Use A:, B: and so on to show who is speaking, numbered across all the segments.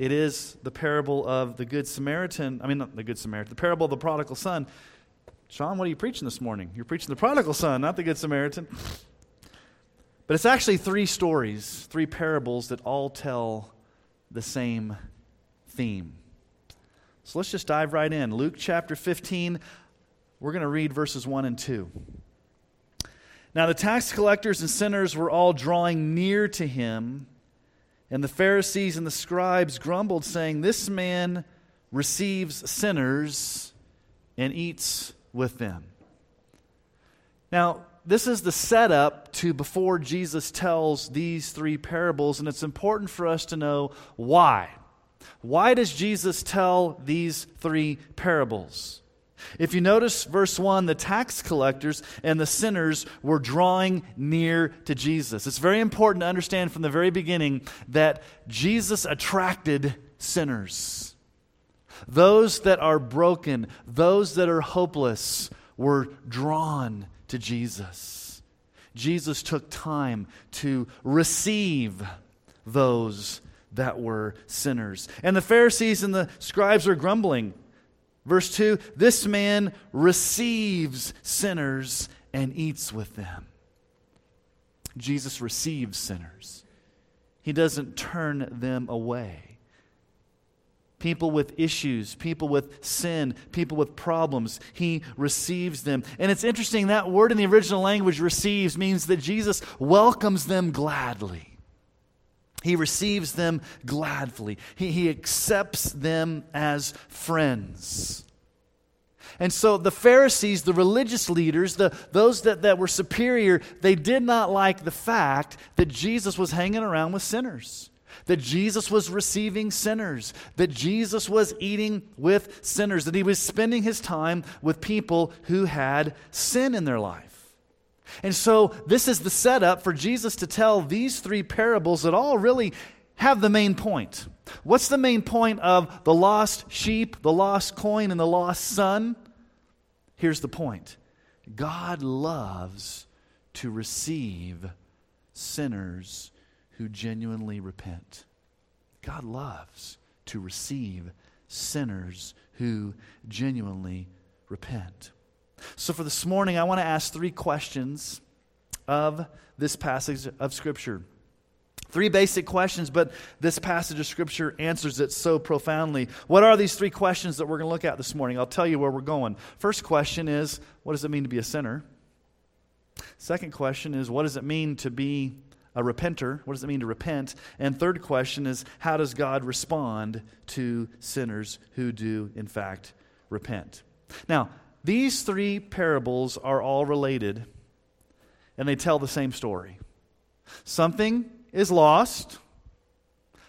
A: it is the parable of the Good Samaritan. I mean, not the Good Samaritan, the parable of the prodigal son. Sean, what are you preaching this morning? You're preaching the prodigal son, not the Good Samaritan. But it's actually three stories, three parables that all tell the same theme. So let's just dive right in. Luke chapter 15, we're going to read verses 1 and 2. Now the tax collectors and sinners were all drawing near to him and the Pharisees and the scribes grumbled, saying, This man receives sinners and eats with them. Now, this is the setup to before Jesus tells these three parables, and it's important for us to know why. Why does Jesus tell these three parables? If you notice verse 1, the tax collectors and the sinners were drawing near to Jesus. It's very important to understand from the very beginning that Jesus attracted sinners. Those that are broken, those that are hopeless, were drawn to Jesus. Jesus took time to receive those that were sinners. And the Pharisees and the scribes are grumbling. Verse 2 This man receives sinners and eats with them. Jesus receives sinners, he doesn't turn them away. People with issues, people with sin, people with problems, he receives them. And it's interesting that word in the original language, receives, means that Jesus welcomes them gladly. He receives them gladly. He, he accepts them as friends. And so the Pharisees, the religious leaders, the, those that, that were superior, they did not like the fact that Jesus was hanging around with sinners, that Jesus was receiving sinners, that Jesus was eating with sinners, that he was spending his time with people who had sin in their life. And so, this is the setup for Jesus to tell these three parables that all really have the main point. What's the main point of the lost sheep, the lost coin, and the lost son? Here's the point God loves to receive sinners who genuinely repent. God loves to receive sinners who genuinely repent. So, for this morning, I want to ask three questions of this passage of Scripture. Three basic questions, but this passage of Scripture answers it so profoundly. What are these three questions that we're going to look at this morning? I'll tell you where we're going. First question is what does it mean to be a sinner? Second question is what does it mean to be a repenter? What does it mean to repent? And third question is how does God respond to sinners who do, in fact, repent? Now, these three parables are all related, and they tell the same story. Something is lost,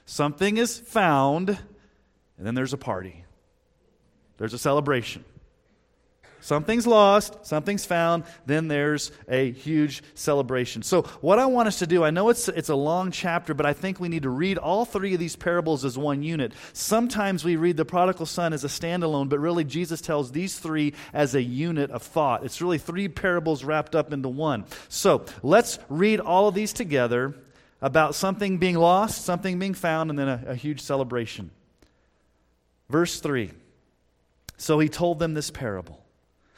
A: something is found, and then there's a party. There's a celebration. Something's lost, something's found, then there's a huge celebration. So, what I want us to do, I know it's, it's a long chapter, but I think we need to read all three of these parables as one unit. Sometimes we read the prodigal son as a standalone, but really Jesus tells these three as a unit of thought. It's really three parables wrapped up into one. So, let's read all of these together about something being lost, something being found, and then a, a huge celebration. Verse 3 So he told them this parable.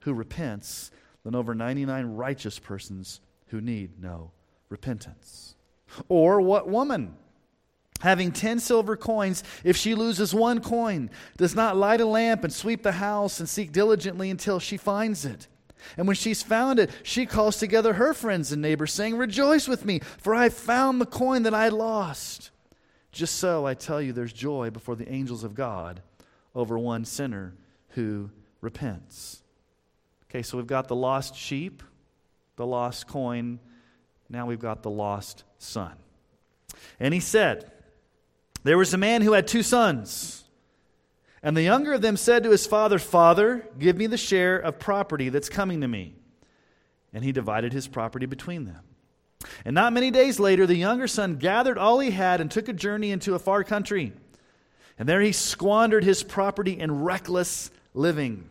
A: who repents than over 99 righteous persons who need no repentance. Or what woman, having ten silver coins, if she loses one coin, does not light a lamp and sweep the house and seek diligently until she finds it. And when she's found it, she calls together her friends and neighbors, saying, Rejoice with me, for I found the coin that I lost. Just so, I tell you, there's joy before the angels of God over one sinner who repents. Okay, so we've got the lost sheep, the lost coin, now we've got the lost son. And he said, There was a man who had two sons. And the younger of them said to his father, Father, give me the share of property that's coming to me. And he divided his property between them. And not many days later, the younger son gathered all he had and took a journey into a far country. And there he squandered his property in reckless living.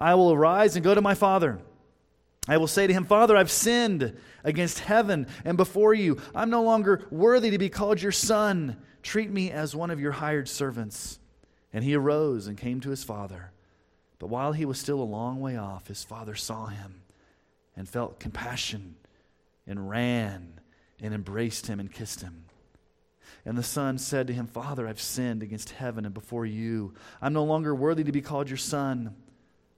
A: I will arise and go to my father I will say to him, Father, I've sinned against heaven and before you. I'm no longer worthy to be called your son. Treat me as one of your hired servants. And he arose and came to his father. But while he was still a long way off, his father saw him and felt compassion and ran and embraced him and kissed him. And the son said to him, Father, I've sinned against heaven and before you. I'm no longer worthy to be called your son.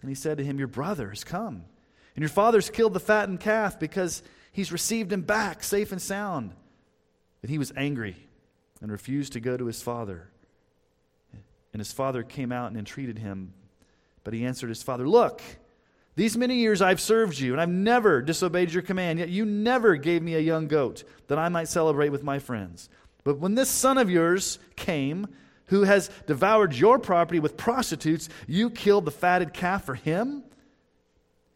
A: And he said to him, Your brother has come. And your father's killed the fattened calf because he's received him back safe and sound. But he was angry and refused to go to his father. And his father came out and entreated him. But he answered his father, Look, these many years I've served you, and I've never disobeyed your command, yet you never gave me a young goat that I might celebrate with my friends. But when this son of yours came, who has devoured your property with prostitutes, you killed the fatted calf for him?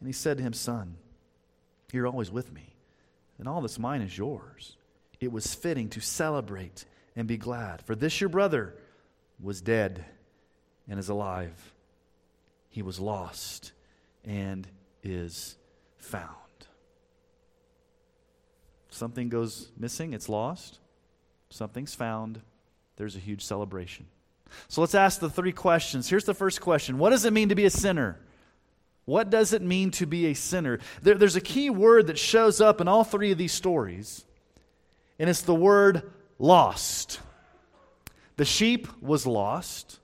A: And he said to him, Son, you're always with me, and all that's mine is yours. It was fitting to celebrate and be glad, for this your brother was dead and is alive. He was lost and is found. Something goes missing, it's lost. Something's found, there's a huge celebration. So let's ask the three questions. Here's the first question What does it mean to be a sinner? What does it mean to be a sinner? There, there's a key word that shows up in all three of these stories, and it's the word lost. The sheep was lost,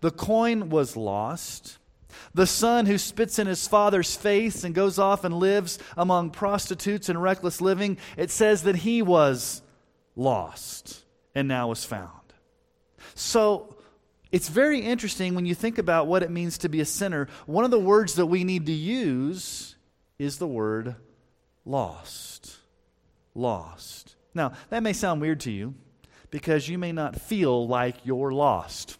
A: the coin was lost. The son who spits in his father's face and goes off and lives among prostitutes and reckless living, it says that he was lost and now is found. So it's very interesting when you think about what it means to be a sinner. One of the words that we need to use is the word lost. Lost. Now, that may sound weird to you because you may not feel like you're lost.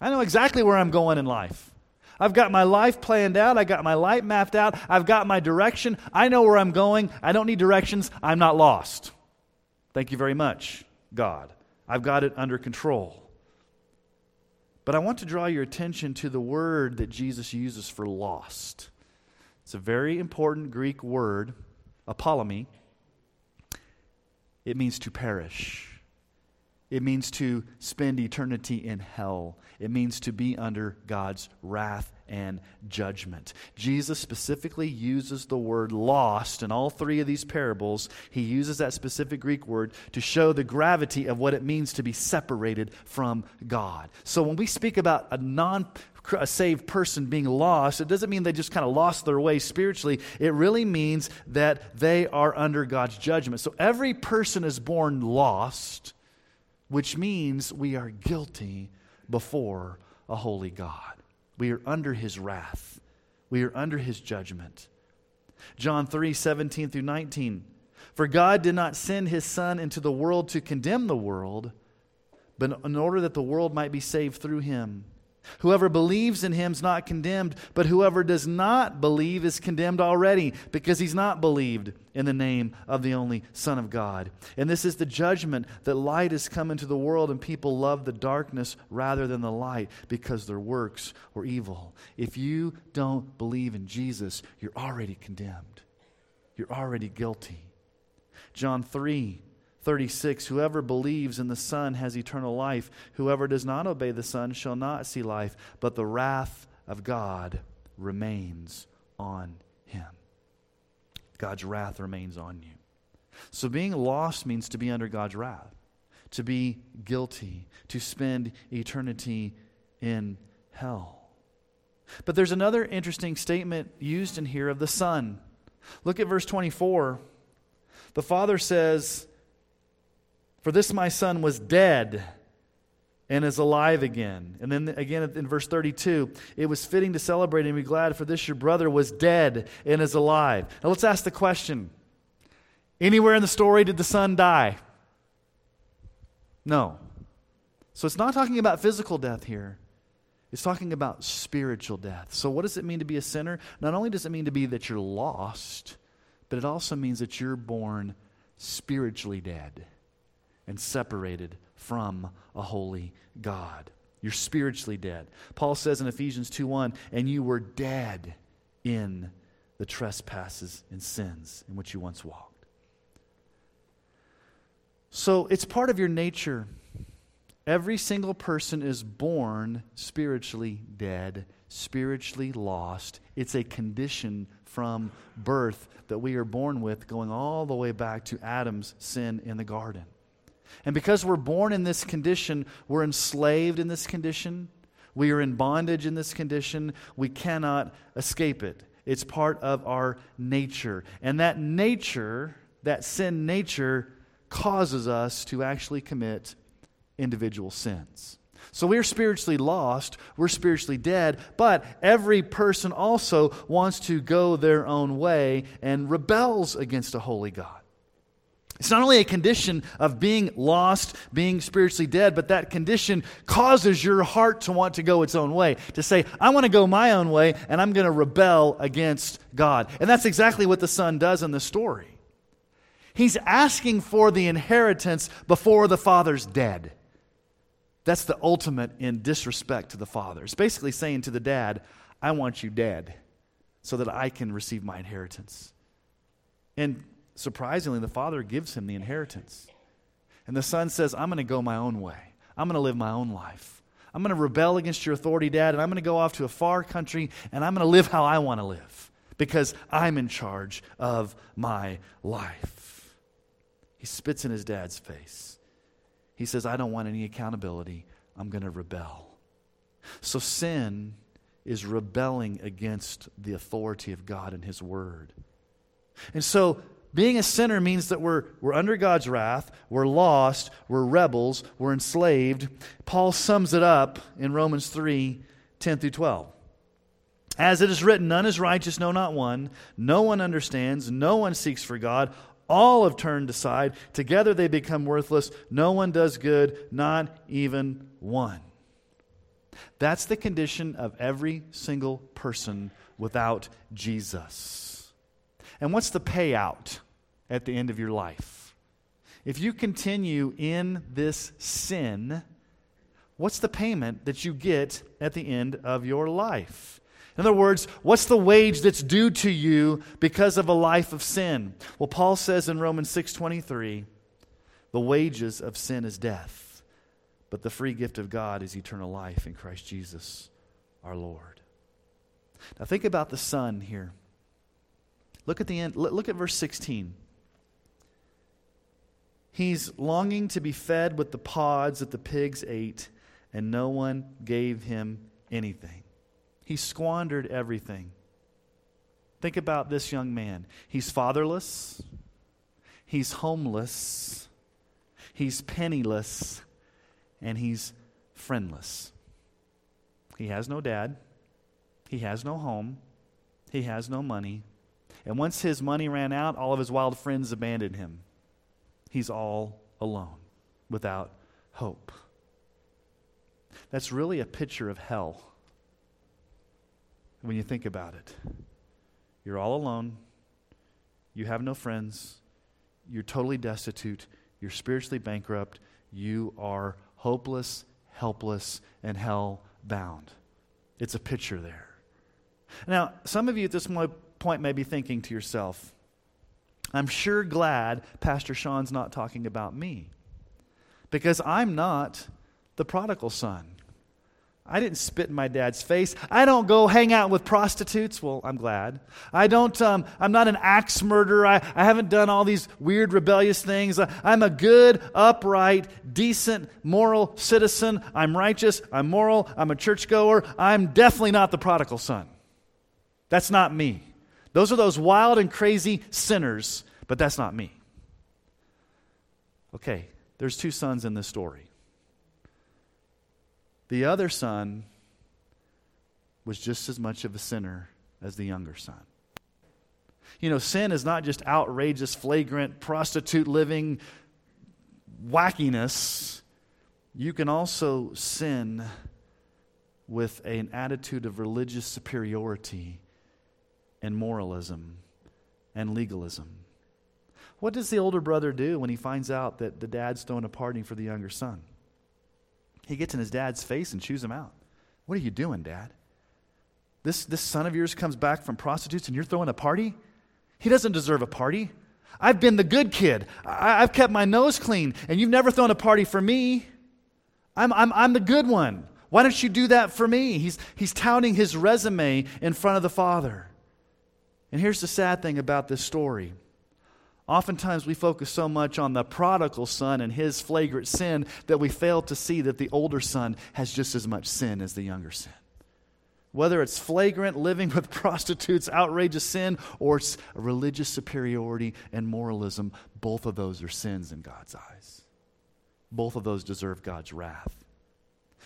A: I know exactly where I'm going in life. I've got my life planned out. I got my life mapped out. I've got my direction. I know where I'm going. I don't need directions. I'm not lost. Thank you very much. God. I've got it under control. But I want to draw your attention to the word that Jesus uses for lost. It's a very important Greek word, apollumi. It means to perish. It means to spend eternity in hell. It means to be under God's wrath and judgment. Jesus specifically uses the word lost in all three of these parables. He uses that specific Greek word to show the gravity of what it means to be separated from God. So when we speak about a non a saved person being lost, it doesn't mean they just kind of lost their way spiritually. It really means that they are under God's judgment. So every person is born lost, which means we are guilty before a holy God. We are under his wrath, we are under his judgment. John 3 17 through 19. For God did not send his Son into the world to condemn the world, but in order that the world might be saved through him. Whoever believes in him is not condemned, but whoever does not believe is condemned already, because he's not believed in the name of the only Son of God. And this is the judgment that light has come into the world, and people love the darkness rather than the light, because their works were evil. If you don't believe in Jesus, you're already condemned, you're already guilty. John 3 36 Whoever believes in the Son has eternal life. Whoever does not obey the Son shall not see life, but the wrath of God remains on him. God's wrath remains on you. So being lost means to be under God's wrath, to be guilty, to spend eternity in hell. But there's another interesting statement used in here of the Son. Look at verse 24. The Father says, for this my son was dead and is alive again. And then again in verse 32, it was fitting to celebrate and be glad, for this your brother was dead and is alive. Now let's ask the question anywhere in the story did the son die? No. So it's not talking about physical death here. It's talking about spiritual death. So, what does it mean to be a sinner? Not only does it mean to be that you're lost, but it also means that you're born spiritually dead and separated from a holy God. You're spiritually dead. Paul says in Ephesians 2:1, "And you were dead in the trespasses and sins in which you once walked." So, it's part of your nature. Every single person is born spiritually dead, spiritually lost. It's a condition from birth that we are born with, going all the way back to Adam's sin in the garden. And because we're born in this condition, we're enslaved in this condition. We are in bondage in this condition. We cannot escape it. It's part of our nature. And that nature, that sin nature, causes us to actually commit individual sins. So we're spiritually lost, we're spiritually dead, but every person also wants to go their own way and rebels against a holy God. It's not only a condition of being lost, being spiritually dead, but that condition causes your heart to want to go its own way, to say, I want to go my own way, and I'm going to rebel against God. And that's exactly what the son does in the story. He's asking for the inheritance before the father's dead. That's the ultimate in disrespect to the father. It's basically saying to the dad, I want you dead so that I can receive my inheritance. And surprisingly, the father gives him the inheritance. And the son says, I'm going to go my own way. I'm going to live my own life. I'm going to rebel against your authority, Dad, and I'm going to go off to a far country and I'm going to live how I want to live because I'm in charge of my life. He spits in his dad's face. He says, I don't want any accountability. I'm going to rebel. So sin is rebelling against the authority of God and His Word. And so being a sinner means that we're, we're under God's wrath, we're lost, we're rebels, we're enslaved. Paul sums it up in Romans 3 10 through 12. As it is written, none is righteous, no, not one. No one understands, no one seeks for God. All have turned aside. Together they become worthless. No one does good, not even one. That's the condition of every single person without Jesus. And what's the payout at the end of your life? If you continue in this sin, what's the payment that you get at the end of your life? In other words, what's the wage that's due to you because of a life of sin? Well, Paul says in Romans 6:23, the wages of sin is death, but the free gift of God is eternal life in Christ Jesus our Lord. Now think about the son here. Look at the end. Look at verse 16. He's longing to be fed with the pods that the pigs ate, and no one gave him anything. He squandered everything. Think about this young man. He's fatherless, he's homeless, he's penniless, and he's friendless. He has no dad, he has no home, he has no money. And once his money ran out, all of his wild friends abandoned him. He's all alone, without hope. That's really a picture of hell when you think about it. You're all alone, you have no friends, you're totally destitute, you're spiritually bankrupt, you are hopeless, helpless, and hell bound. It's a picture there. Now, some of you at this point may be thinking to yourself, I'm sure glad Pastor Sean's not talking about me because I'm not the prodigal son. I didn't spit in my dad's face. I don't go hang out with prostitutes. Well, I'm glad. I don't, um, I'm not an axe murderer. I, I haven't done all these weird rebellious things. I, I'm a good, upright, decent, moral citizen. I'm righteous. I'm moral. I'm a churchgoer. I'm definitely not the prodigal son. That's not me. Those are those wild and crazy sinners, but that's not me. Okay, there's two sons in this story. The other son was just as much of a sinner as the younger son. You know, sin is not just outrageous, flagrant, prostitute living wackiness. You can also sin with an attitude of religious superiority and moralism and legalism. What does the older brother do when he finds out that the dad's throwing a party for the younger son? He gets in his dad's face and chews him out. What are you doing, dad? This, this son of yours comes back from prostitutes and you're throwing a party? He doesn't deserve a party. I've been the good kid. I, have kept my nose clean, and you've never thrown a party for me. I'm, I'm, I'm the good one. Why don't you do that for me? He's, he's touting his resume in front of the father. And here's the sad thing about this story. Oftentimes, we focus so much on the prodigal son and his flagrant sin that we fail to see that the older son has just as much sin as the younger son. Whether it's flagrant living with prostitutes, outrageous sin, or it's religious superiority and moralism, both of those are sins in God's eyes. Both of those deserve God's wrath.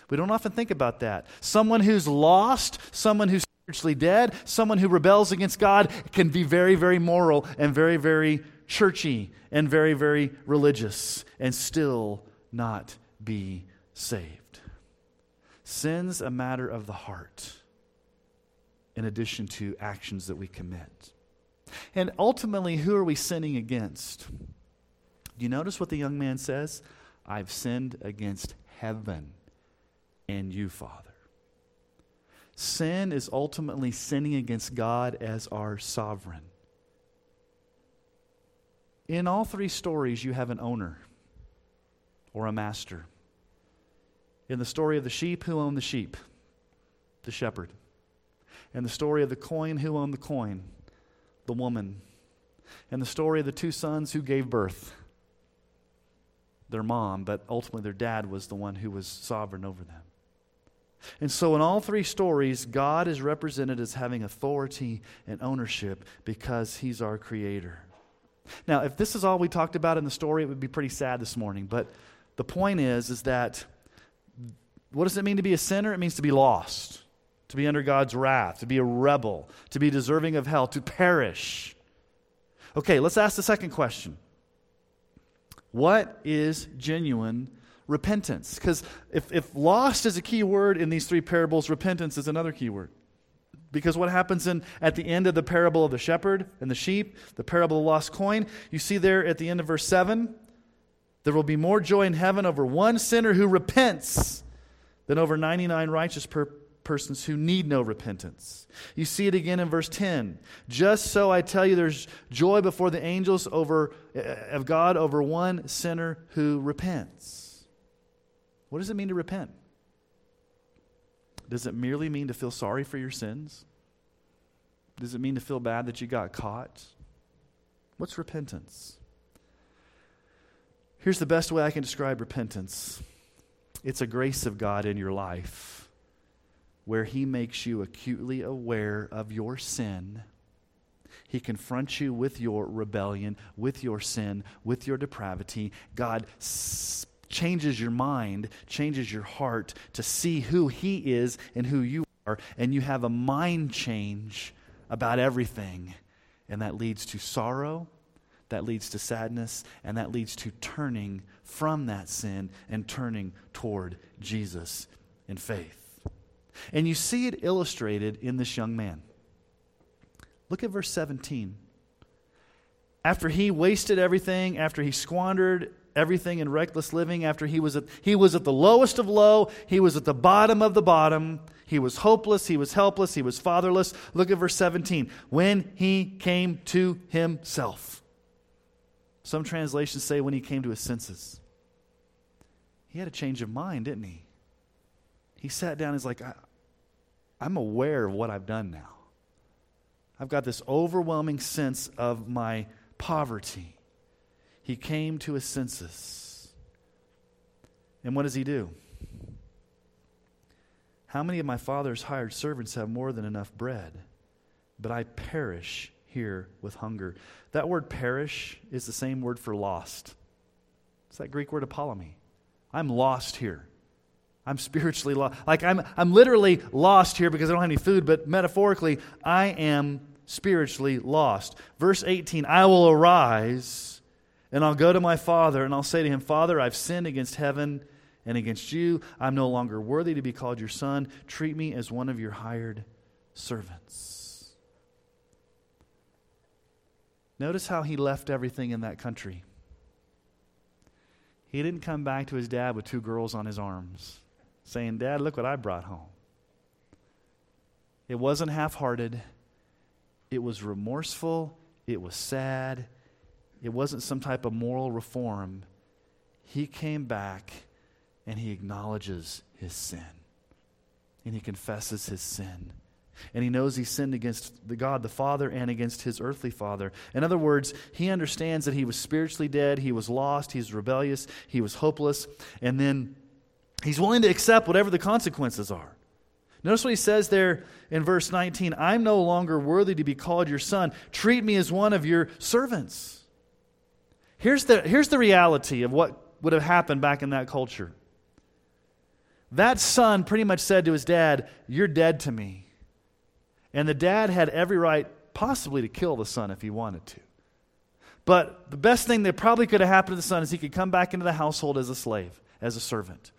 A: We don't often think about that. Someone who's lost, someone who's spiritually dead, someone who rebels against God can be very, very moral and very, very churchy and very, very religious and still not be saved. Sin's a matter of the heart in addition to actions that we commit. And ultimately, who are we sinning against? Do you notice what the young man says? I've sinned against heaven and you, Father. Sin is ultimately sinning against God as our sovereign. In all three stories, you have an owner or a master. In the story of the sheep, who owned the sheep? The shepherd. In the story of the coin, who owned the coin? The woman. In the story of the two sons, who gave birth? Their mom, but ultimately their dad was the one who was sovereign over them. And so, in all three stories, God is represented as having authority and ownership because He's our Creator. Now, if this is all we talked about in the story, it would be pretty sad this morning. But the point is, is that what does it mean to be a sinner? It means to be lost, to be under God's wrath, to be a rebel, to be deserving of hell, to perish. Okay, let's ask the second question What is genuine repentance. Because if, if lost is a key word in these three parables, repentance is another key word. Because what happens in, at the end of the parable of the shepherd and the sheep, the parable of the lost coin, you see there at the end of verse 7 there will be more joy in heaven over one sinner who repents than over 99 righteous per- persons who need no repentance. You see it again in verse 10. Just so I tell you, there's joy before the angels over, uh, of God over one sinner who repents. What does it mean to repent? Does it merely mean to feel sorry for your sins? Does it mean to feel bad that you got caught? What's repentance? Here's the best way I can describe repentance it's a grace of God in your life where he makes you acutely aware of your sin. He confronts you with your rebellion, with your sin, with your depravity. God changes your mind, changes your heart to see who He is and who you are, and you have a mind change about everything. And that leads to sorrow, that leads to sadness, and that leads to turning from that sin and turning toward Jesus in faith. And you see it illustrated in this young man. Look at verse 17. After he wasted everything, after he squandered everything in reckless living, after he was at, he was at the lowest of low, he was at the bottom of the bottom, he was hopeless, he was helpless, he was fatherless. Look at verse 17. When he came to himself. Some translations say when he came to his senses. He had a change of mind, didn't he? He sat down, he's like, I, I'm aware of what I've done now. I've got this overwhelming sense of my poverty. He came to his senses. And what does he do? How many of my father's hired servants have more than enough bread? But I perish here with hunger. That word perish is the same word for lost. It's that Greek word apollumi. I'm lost here. I'm spiritually lost. Like I'm, I'm literally lost here because I don't have any food, but metaphorically, I am spiritually lost. Verse 18 I will arise and I'll go to my father and I'll say to him, Father, I've sinned against heaven and against you. I'm no longer worthy to be called your son. Treat me as one of your hired servants. Notice how he left everything in that country. He didn't come back to his dad with two girls on his arms saying, Dad, look what I brought home. It wasn't half hearted, it was remorseful, it was sad, it wasn't some type of moral reform. He came back and he acknowledges his sin. And he confesses his sin. And he knows he sinned against the God the Father and against his earthly father. In other words, he understands that he was spiritually dead, he was lost, he was rebellious, he was hopeless, and then he's willing to accept whatever the consequences are. Notice what he says there in verse 19 I'm no longer worthy to be called your son. Treat me as one of your servants. Here's the, here's the reality of what would have happened back in that culture. That son pretty much said to his dad, You're dead to me. And the dad had every right, possibly, to kill the son if he wanted to. But the best thing that probably could have happened to the son is he could come back into the household as a slave, as a servant.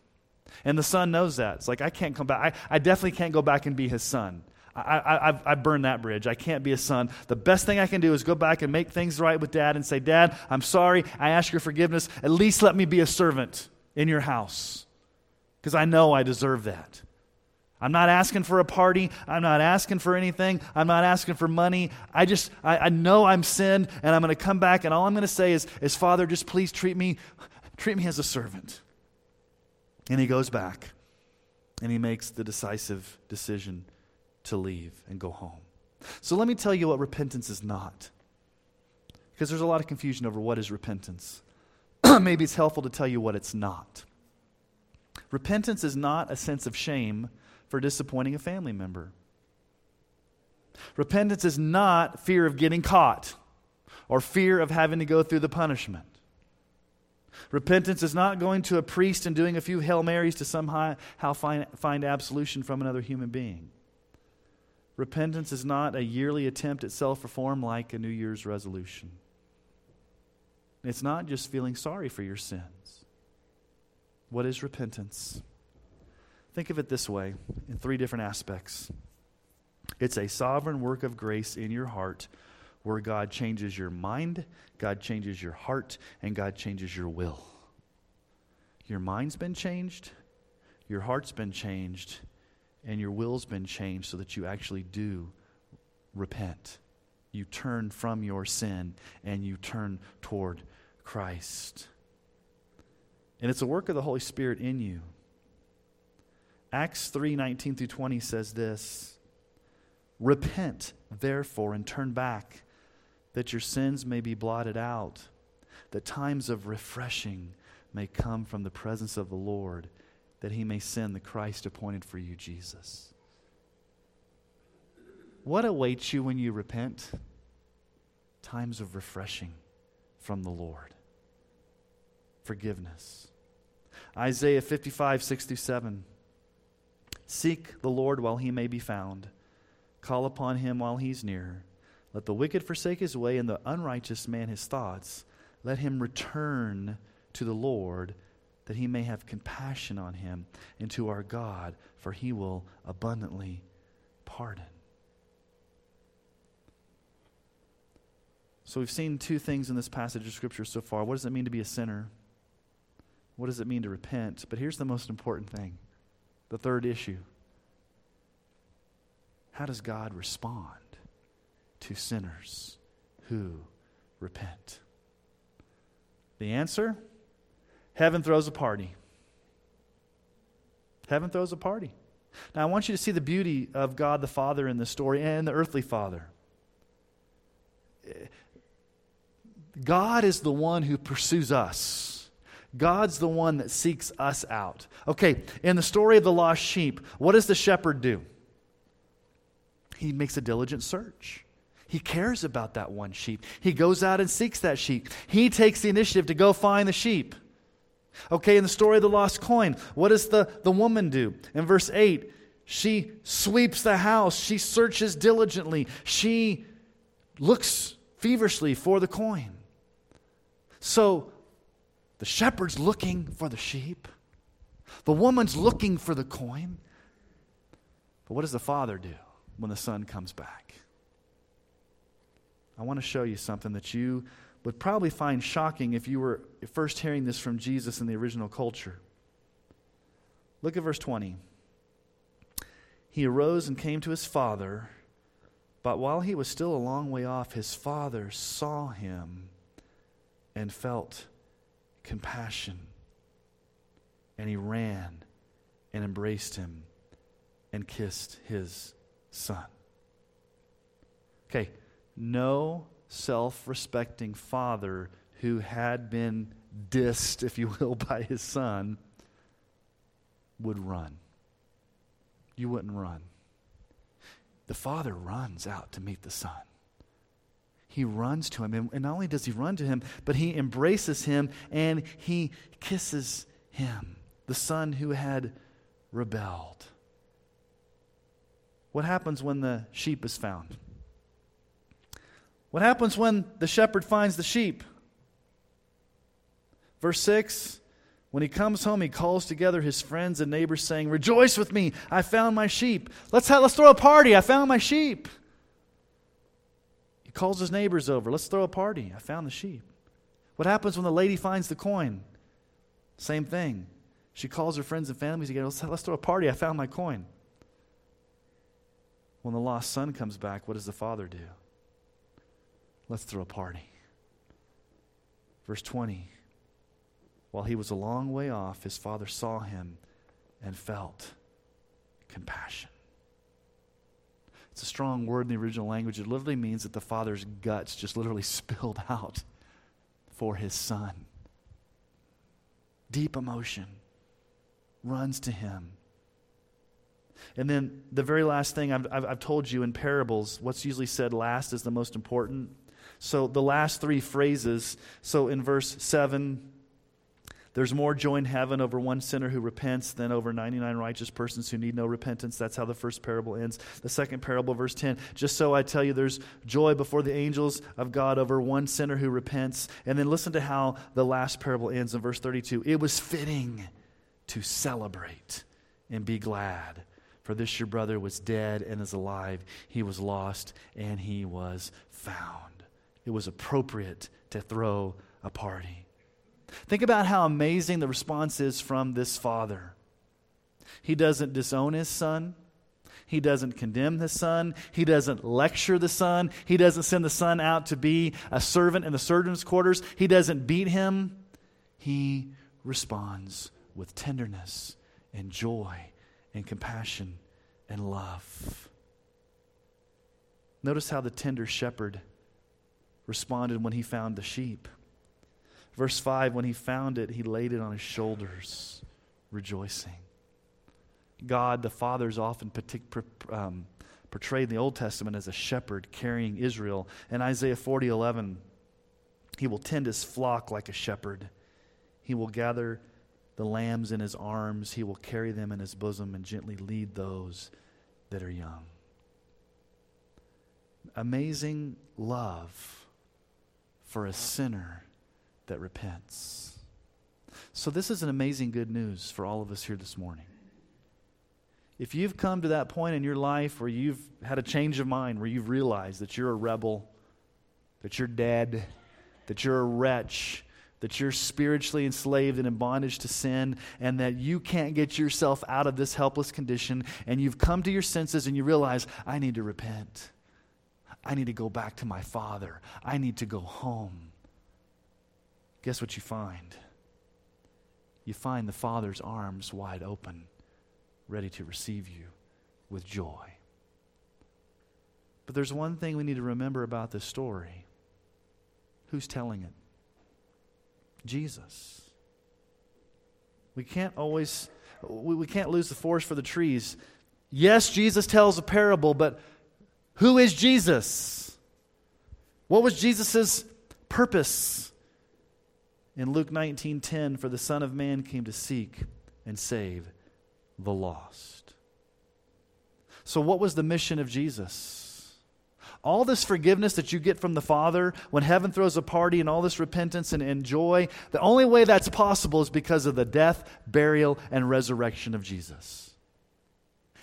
A: And the son knows that. It's like, I can't come back. I, I definitely can't go back and be his son. I, I, burned that bridge. I can't be a son. The best thing I can do is go back and make things right with dad and say, Dad, I'm sorry. I ask your forgiveness. At least let me be a servant in your house because I know I deserve that. I'm not asking for a party. I'm not asking for anything. I'm not asking for money. I just, I, I know I'm sinned and I'm going to come back and all I'm going to say is, is, Father, just please treat me, treat me as a servant. And he goes back and he makes the decisive decision to leave and go home. So let me tell you what repentance is not. Because there's a lot of confusion over what is repentance. Maybe it's helpful to tell you what it's not. Repentance is not a sense of shame for disappointing a family member. Repentance is not fear of getting caught or fear of having to go through the punishment. Repentance is not going to a priest and doing a few Hail Marys to somehow find, find absolution from another human being. Repentance is not a yearly attempt at self reform like a New Year's resolution. It's not just feeling sorry for your sins. What is repentance? Think of it this way in three different aspects it's a sovereign work of grace in your heart where God changes your mind, God changes your heart, and God changes your will. Your mind's been changed, your heart's been changed, and your will's been changed so that you actually do repent. You turn from your sin and you turn toward Christ. And it's a work of the Holy Spirit in you. Acts 3 19 through 20 says this Repent, therefore, and turn back, that your sins may be blotted out, that times of refreshing may come from the presence of the Lord, that he may send the Christ appointed for you, Jesus. what awaits you when you repent? Times of refreshing from the Lord, forgiveness. Isaiah 55, 67. Seek the Lord while he may be found, call upon him while he's near. Let the wicked forsake his way, and the unrighteous man his thoughts. Let him return to the Lord, that he may have compassion on him, and to our God, for he will abundantly pardon. So we've seen two things in this passage of Scripture so far. What does it mean to be a sinner? What does it mean to repent? But here's the most important thing the third issue. How does God respond to sinners who repent? The answer heaven throws a party. Heaven throws a party. Now, I want you to see the beauty of God the Father in this story and the earthly Father. God is the one who pursues us. God's the one that seeks us out. Okay, in the story of the lost sheep, what does the shepherd do? He makes a diligent search. He cares about that one sheep. He goes out and seeks that sheep. He takes the initiative to go find the sheep. Okay, in the story of the lost coin, what does the, the woman do? In verse 8, she sweeps the house, she searches diligently, she looks feverishly for the coin. So the shepherd's looking for the sheep, the woman's looking for the coin. But what does the father do when the son comes back? I want to show you something that you would probably find shocking if you were first hearing this from Jesus in the original culture. Look at verse 20. He arose and came to his father, but while he was still a long way off, his father saw him and felt compassion. And he ran and embraced him and kissed his son. Okay, no self respecting father who had been dissed, if you will, by his son would run. You wouldn't run. The father runs out to meet the son. He runs to him. And not only does he run to him, but he embraces him and he kisses him, the son who had rebelled. What happens when the sheep is found? What happens when the shepherd finds the sheep? Verse 6 When he comes home, he calls together his friends and neighbors, saying, Rejoice with me, I found my sheep. Let's, have, let's throw a party, I found my sheep. He calls his neighbors over, Let's throw a party, I found the sheep. What happens when the lady finds the coin? Same thing. She calls her friends and family together, Let's, let's throw a party, I found my coin. When the lost son comes back, what does the father do? Let's throw a party. Verse 20 While he was a long way off, his father saw him and felt compassion. It's a strong word in the original language. It literally means that the father's guts just literally spilled out for his son. Deep emotion runs to him. And then the very last thing I've, I've, I've, told you in parables, what's usually said last is the most important. So the last three phrases, so in verse 7, there's more joy in heaven over one sinner who repents than over 99 righteous persons who need no repentance. That's how the first parable ends. The second parable, verse 10, just so I tell you, there's joy before the angels of God over one sinner who repents. And then listen to how the last parable ends in verse 32. It was fitting to celebrate and be glad. For this your brother was dead and is alive. He was lost and he was found it was appropriate to throw a party. Think about how amazing the response is from this father. He doesn't disown his son. He doesn't condemn the son. He doesn't lecture the son. He doesn't send the son out to be a servant in the servant's quarters. He doesn't beat him. He responds with tenderness and joy and compassion and love. Notice how the tender shepherd responded when he found the sheep. Verse 5 when he found it, he laid it on his shoulders, rejoicing. God, the Father, is often um, portrayed in the Old Testament as a shepherd carrying Israel. In Isaiah 40 11, he will tend his flock like a shepherd. He will gather the lambs in his arms, he will carry them in his bosom and gently lead those that are young. Amazing love for a sinner that repents. So, this is an amazing good news for all of us here this morning. If you've come to that point in your life where you've had a change of mind, where you've realized that you're a rebel, that you're dead, that you're a wretch, that you're spiritually enslaved and in bondage to sin, and that you can't get yourself out of this helpless condition, and you've come to your senses and you realize, I need to repent. I need to go back to my Father. I need to go home. Guess what you find? You find the Father's arms wide open ready to receive you with joy. But there's one thing we need to remember about this story who's telling it? Jesus. We can't always, we can't lose the forest for the trees. Yes, Jesus tells a parable, but who is Jesus? What was Jesus' purpose? In Luke 19:10, for the Son of Man came to seek and save the lost. So, what was the mission of Jesus? All this forgiveness that you get from the Father when heaven throws a party and all this repentance and, and joy, the only way that's possible is because of the death, burial, and resurrection of Jesus.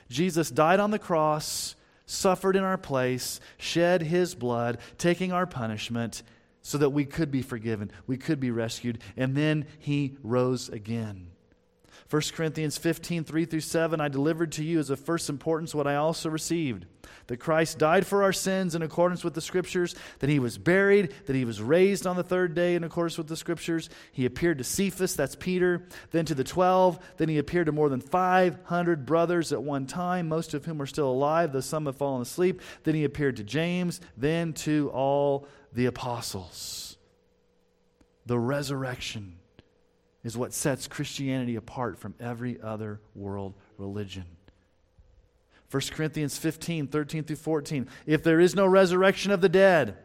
A: Jesus died on the cross, suffered in our place, shed his blood, taking our punishment so that we could be forgiven, we could be rescued, and then he rose again. 1 Corinthians 15, 3 through 7, I delivered to you as of first importance what I also received that Christ died for our sins in accordance with the Scriptures, that he was buried, that he was raised on the third day in accordance with the Scriptures. He appeared to Cephas, that's Peter, then to the twelve, then he appeared to more than 500 brothers at one time, most of whom are still alive, though some have fallen asleep. Then he appeared to James, then to all the apostles. The resurrection is what sets Christianity apart from every other world religion. 1 Corinthians 15, 13 through 14. If there is no resurrection of the dead,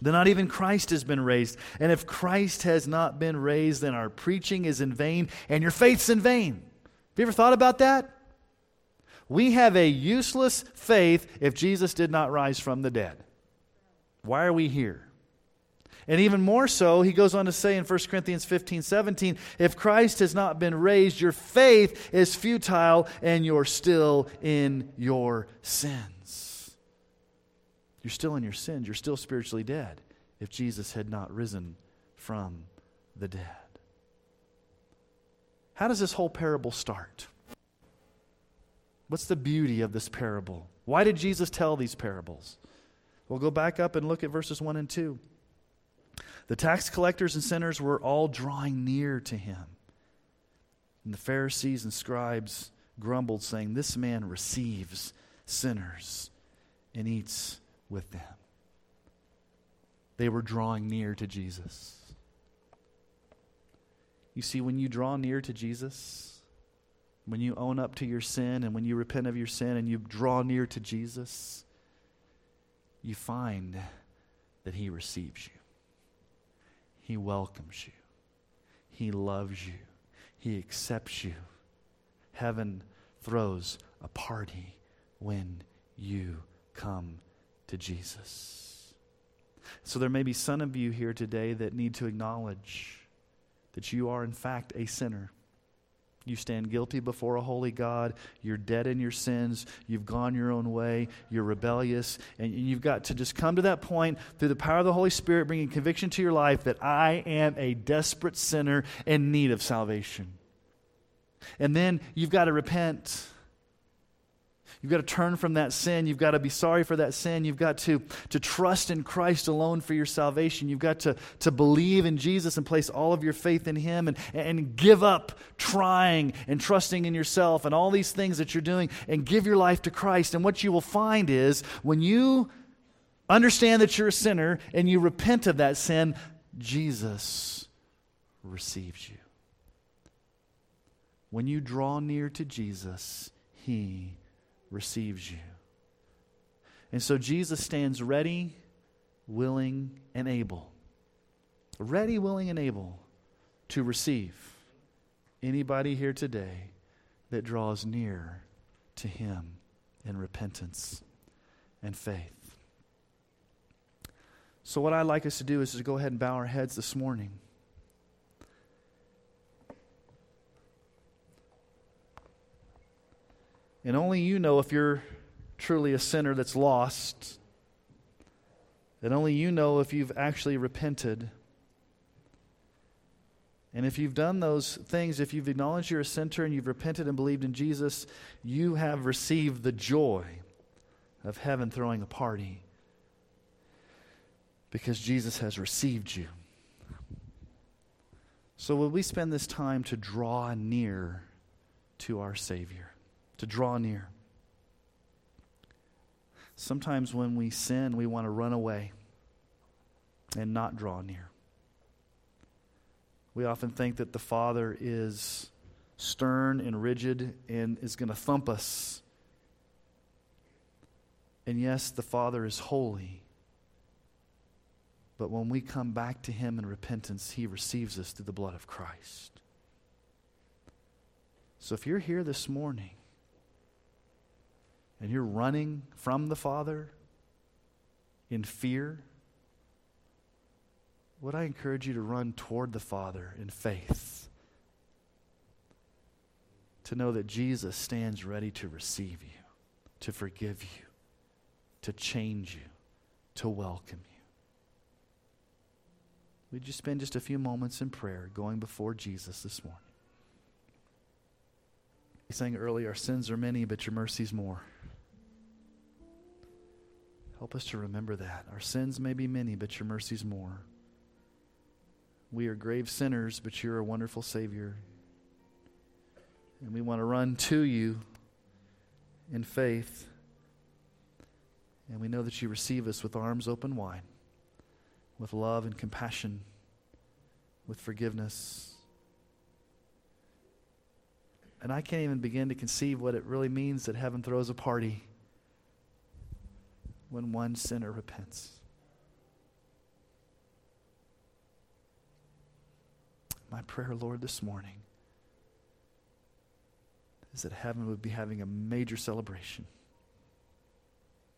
A: then not even Christ has been raised. And if Christ has not been raised, then our preaching is in vain and your faith's in vain. Have you ever thought about that? We have a useless faith if Jesus did not rise from the dead. Why are we here? And even more so, he goes on to say in 1 Corinthians 15 17, if Christ has not been raised, your faith is futile and you're still in your sins. You're still in your sins. You're still spiritually dead if Jesus had not risen from the dead. How does this whole parable start? What's the beauty of this parable? Why did Jesus tell these parables? We'll go back up and look at verses 1 and 2. The tax collectors and sinners were all drawing near to him. And the Pharisees and scribes grumbled, saying, This man receives sinners and eats with them. They were drawing near to Jesus. You see, when you draw near to Jesus, when you own up to your sin and when you repent of your sin and you draw near to Jesus, you find that He receives you. He welcomes you. He loves you. He accepts you. Heaven throws a party when you come to Jesus. So there may be some of you here today that need to acknowledge that you are, in fact, a sinner. You stand guilty before a holy God. You're dead in your sins. You've gone your own way. You're rebellious. And you've got to just come to that point through the power of the Holy Spirit, bringing conviction to your life that I am a desperate sinner in need of salvation. And then you've got to repent. You've got to turn from that sin. You've got to be sorry for that sin. You've got to, to trust in Christ alone for your salvation. You've got to, to believe in Jesus and place all of your faith in Him and, and give up trying and trusting in yourself and all these things that you're doing and give your life to Christ. And what you will find is when you understand that you're a sinner and you repent of that sin, Jesus receives you. When you draw near to Jesus, He receives you. And so Jesus stands ready, willing, and able. Ready, willing, and able to receive anybody here today that draws near to Him in repentance and faith. So, what I'd like us to do is to go ahead and bow our heads this morning. And only you know if you're truly a sinner that's lost. And only you know if you've actually repented. And if you've done those things, if you've acknowledged you're a sinner and you've repented and believed in Jesus, you have received the joy of heaven throwing a party because Jesus has received you. So, will we spend this time to draw near to our Savior? To draw near. Sometimes when we sin, we want to run away and not draw near. We often think that the Father is stern and rigid and is going to thump us. And yes, the Father is holy. But when we come back to Him in repentance, He receives us through the blood of Christ. So if you're here this morning and you're running from the Father in fear, would I encourage you to run toward the Father in faith? To know that Jesus stands ready to receive you, to forgive you, to change you, to welcome you. Would you spend just a few moments in prayer going before Jesus this morning? He sang earlier, Our sins are many, but your mercy's more. Help us to remember that. Our sins may be many, but your mercy's more. We are grave sinners, but you're a wonderful Savior. And we want to run to you in faith. And we know that you receive us with arms open wide, with love and compassion, with forgiveness. And I can't even begin to conceive what it really means that heaven throws a party when one sinner repents. My prayer, Lord, this morning is that heaven would be having a major celebration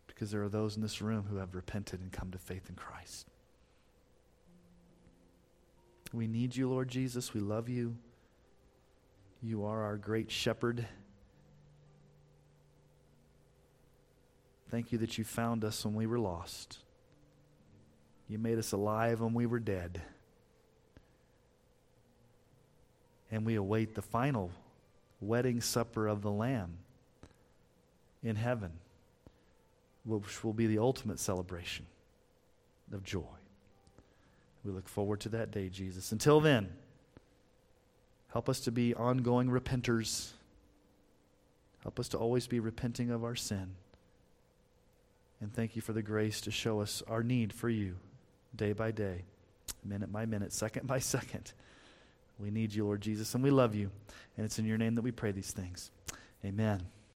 A: because there are those in this room who have repented and come to faith in Christ. We need you, Lord Jesus. We love you. You are our great shepherd. Thank you that you found us when we were lost. You made us alive when we were dead. And we await the final wedding supper of the Lamb in heaven, which will be the ultimate celebration of joy. We look forward to that day, Jesus. Until then, help us to be ongoing repenters. Help us to always be repenting of our sin. And thank you for the grace to show us our need for you day by day, minute by minute, second by second. We need you, Lord Jesus, and we love you. And it's in your name that we pray these things. Amen.